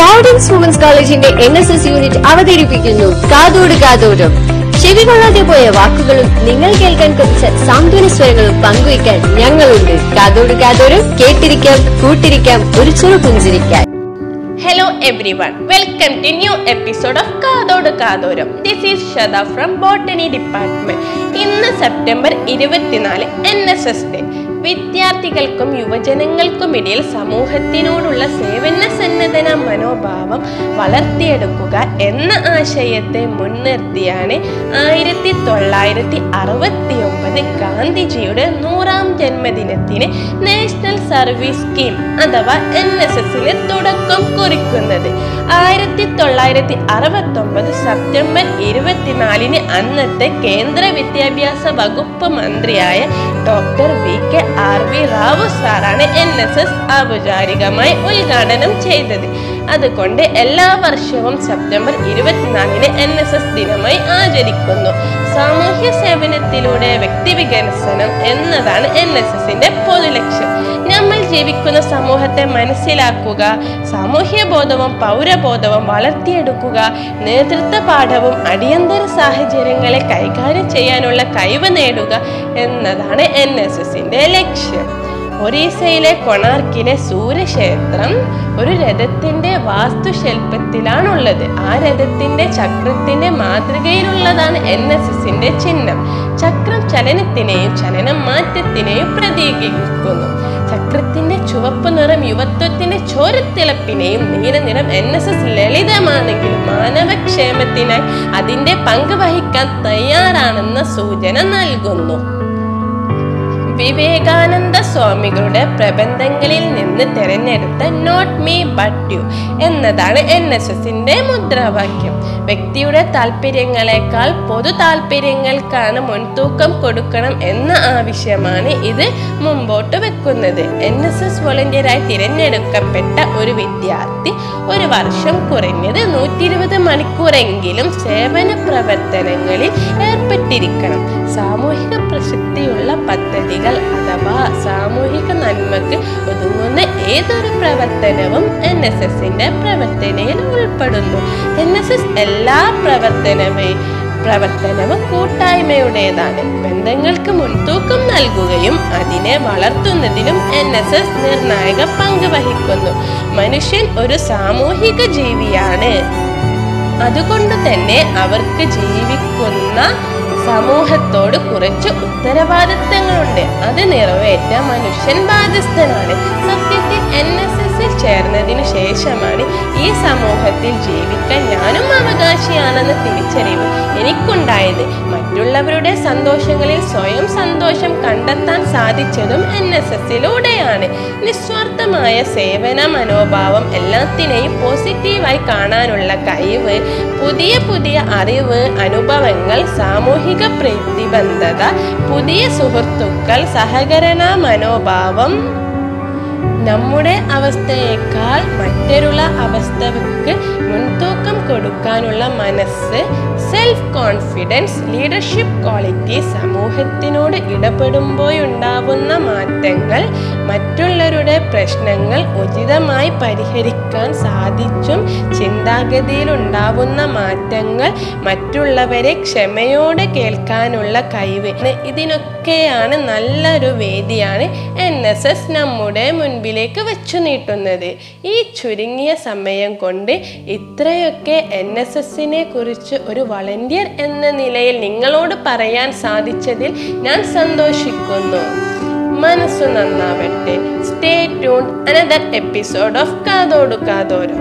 Providence women's കോളേജിന്റെ N S S unit അവതരിപ്പിക്കുന്നു. കാതോട് കാതോടും. ചെവി കൊള്ളാതെ പോയ വാക്കുകളും നിങ്ങൾ കേൾക്കാൻ കുറച്ച് സാന്ത്വന സ്വരങ്ങളും പങ്കുവയ്ക്കാൻ ഞങ്ങളുണ്ട്. കാതോട് കാതോടും കേട്ടിരിക്കാം കൂട്ടിരിക്കാം ഒരു ചെറു പുഞ്ചിരിക്കാൻ. Hello everyone welcome to new episode of Kathodu. Kathoram this is Shada from botany department ഇന്ന് സെപ്റ്റംബർ ഇരുപത്തിനാല് എൻ എസ് എസ് ഡേ വിദ്യാർത്ഥികൾക്കും യുവജനങ്ങൾക്കും ഇടയിൽ സമൂഹത്തിനോടുള്ള സേവന സന്നദ്ധന മനോഭാവം വളർത്തിയെടുക്കുക എന്ന ആശയത്തെ മുൻനിർത്തിയാണ് ആയിരത്തി തൊള്ളായിരത്തി അറുപത്തി ഒമ്പത് ഗാന്ധിജിയുടെ നൂറാം ജന്മദിനത്തിന് നാഷണൽ സർവീസ് സ്കീം അഥവാ എൻ എസ് എസിലെ തുടക്കം കുറിക്കുന്നത്. ആയിരത്തി തൊള്ളായിരത്തി അറുപത്തൊമ്പത് സെപ്റ്റംബർ ഇരുപത്തിനാലിന് അന്നത്തെ കേന്ദ്ര വിദ്യാഭ്യാസ വകുപ്പ് മന്ത്രിയായ doctor V K R V Rao സാറാണ് എൻ എസ് എസ് ഔപചാരികമായി ഉദ്ഘാടനം ചെയ്തത്. അതുകൊണ്ട് എല്ലാ വർഷവും സെപ്റ്റംബർ ഇരുപത്തിനാലിന് എൻ എസ് എസ് ദിനമായി ആചരിക്കുന്നു. സാമൂഹ്യ സേവനത്തിലൂടെ വ്യക്തി വികസനം എന്നതാണ് എൻ എസ് എസിന്റെ പൊതുലക്ഷ്യം നമ്മൾ ജീവിക്കുന്ന സമൂഹത്തെ മനസ്സിലാക്കുക സാമൂഹ്യ ബോധവും പൗരബോധവും വളർത്തിയെടുക്കുക നേതൃത്വ പാഠവും അടിയന്തര സാഹചര്യങ്ങളെ കൈകാര്യം ചെയ്യാനുള്ള കഴിവ് നേടുക എന്നതാണ് എൻ എസ് എസിന്റെ ലക്ഷ്യം. ഒറീസയിലെ കൊണാർക്കിലെ സൂര്യക്ഷേത്രം ഒരു രഥത്തിന്റെ വാസ്തുശില്പത്തിലാണുള്ളത്. ആ രഥത്തിന്റെ ചക്രത്തിന്റെ മാതൃകയിലുള്ളതാണ് എൻ എസ് എസിന്റെ ചിഹ്നം. ചക്രം ചലനത്തിനെയും ചലനം മാറ്റത്തിനെയും പ്രതീകിക്കുന്നു. ചക്രത്തിന്റെ ചുവപ്പ് നിറം യുവത്വത്തിന്റെ ചോരത്തിളപ്പിനെയും നീല നിറം എൻ എസ് എസ് ലളിതമാണെങ്കിലും മാനവക്ഷേമത്തിനായി അതിന്റെ പങ്ക് വഹിക്കാൻ തയ്യാറാണെന്ന സൂചന നൽകുന്നു. വിവേകാനന്ദ സ്വാമികളുടെ പ്രബന്ധങ്ങളിൽ നിന്ന് തിരഞ്ഞെടുത്ത നോട്ട് മീ ബട്ട് യു എന്നതാണ് എൻ എസ് എസിന്റെ മുദ്രാവാക്യം. വ്യക്തിയുടെ താല്പര്യങ്ങളെക്കാൾ പൊതു താല്പര്യങ്ങൾക്കാണ് മുൻതൂക്കം കൊടുക്കണം എന്ന ആവശ്യമാണ് ഇത് മുമ്പോട്ട് വെക്കുന്നത്. എൻ എസ് എസ് വോളണ്ടിയറായി തിരഞ്ഞെടുക്കപ്പെട്ട ഒരു വിദ്യാർത്ഥി ഒരു വർഷം കുറഞ്ഞത് നൂറ്റി ഇരുപത് മണിക്കൂറെങ്കിലും സേവന പ്രവർത്തനങ്ങളിൽ ഏർപ്പെട്ടിരിക്കണം. സാമൂഹിക പ്രസക്തിയുള്ള പ്രവർത്തനവും എൻ എസ് എസിന്റെ പ്രവർത്തനയിൽ ഉൾപ്പെടുന്നു. എൻ എസ് എസ് എല്ലാ പ്രവർത്തനമേ പ്രവർത്തനവും കൂട്ടായ്മയുടേതാണ്. ബന്ധങ്ങൾക്ക് മുൻതൂക്കം നൽകുകയും അതിനെ വളർത്തുന്നതിനും എൻ എസ് എസ് നിർണായക പങ്ക് വഹിക്കുന്നു. മനുഷ്യൻ ഒരു സാമൂഹിക ജീവിയാണ്. അതുകൊണ്ട് തന്നെ അവർക്ക് ജീവിക്കുന്ന സമൂഹത്തോട് കുറച്ച് ഉത്തരവാദിത്തങ്ങളുണ്ട്. അത് നിറവേറ്റാൻ മനുഷ്യൻ ബാധ്യസ്ഥനാണ്. സത്യത്തിൽ എൻ എസ് എസിൽ ചേർന്നതിനു ശേഷമാണ് ഈ സമൂഹത്തിൽ ജീവിക്കാൻ ഞാനും അവകാശിയാണെന്ന് തിരിച്ചറിവ് എനിക്കുണ്ടായത്. മറ്റുള്ളവരുടെ സന്തോഷങ്ങളിൽ സ്വയം സന്തോഷം കണ്ടെത്താൻ സാധിച്ചതും എൻ എസ് എസിലൂടെയാണ് നിസ്വാർത്ഥമായ സേവന മനോഭാവം എല്ലാത്തിനെയും പോസിറ്റീവായി കാണാനുള്ള കഴിവ് പുതിയ പുതിയ അറിവ് അനുഭവങ്ങൾ സാമൂഹിക പ്രതിബദ്ധത പുതിയ സുഹൃത്തുക്കൾ സഹകരണ മനോഭാവം നമ്മുടെ അവസ്ഥയേക്കാൾ മറ്റൊരുള്ള അവസ്ഥക്ക് മുൻതൂക്കം കൊടുക്കാനുള്ള മനസ്സ് സെൽഫ് കോൺഫിഡൻസ് ലീഡർഷിപ്പ് ക്വാളിറ്റി സമൂഹത്തിനോട് ഇടപെടുമ്പോഴുണ്ടാവുന്ന മാറ്റങ്ങൾ മറ്റുള്ളവരുടെ പ്രശ്നങ്ങൾ ഉചിതമായി പരിഹരിക്കാൻ സാധിച്ചും ചിന്താഗതിയിലുണ്ടാവുന്ന മാറ്റങ്ങൾ മറ്റുള്ളവരെ ക്ഷമയോടെ കേൾക്കാനുള്ള കഴിവ്. ഇതിനൊക്കെയാണ് നല്ലൊരു വേദിയാണ് എൻ എസ് എസ് നമ്മുടെ മുൻപിലേക്ക് വെച്ചു നീട്ടുന്നത്. ഈ ചുരുങ്ങിയ സമയം കൊണ്ട് ഇത്രയൊക്കെ എൻ എസ് എസിനെ കുറിച്ച് ഒരു വളണ്ടിയർ എന്ന നിലയിൽ നിങ്ങളോട് പറയാൻ സാധിച്ചതിൽ ഞാൻ സന്തോഷിക്കുന്നു. മനസ്സു നന്നാവട്ടെ. Stay tune another episode of Kathodu Kathoram.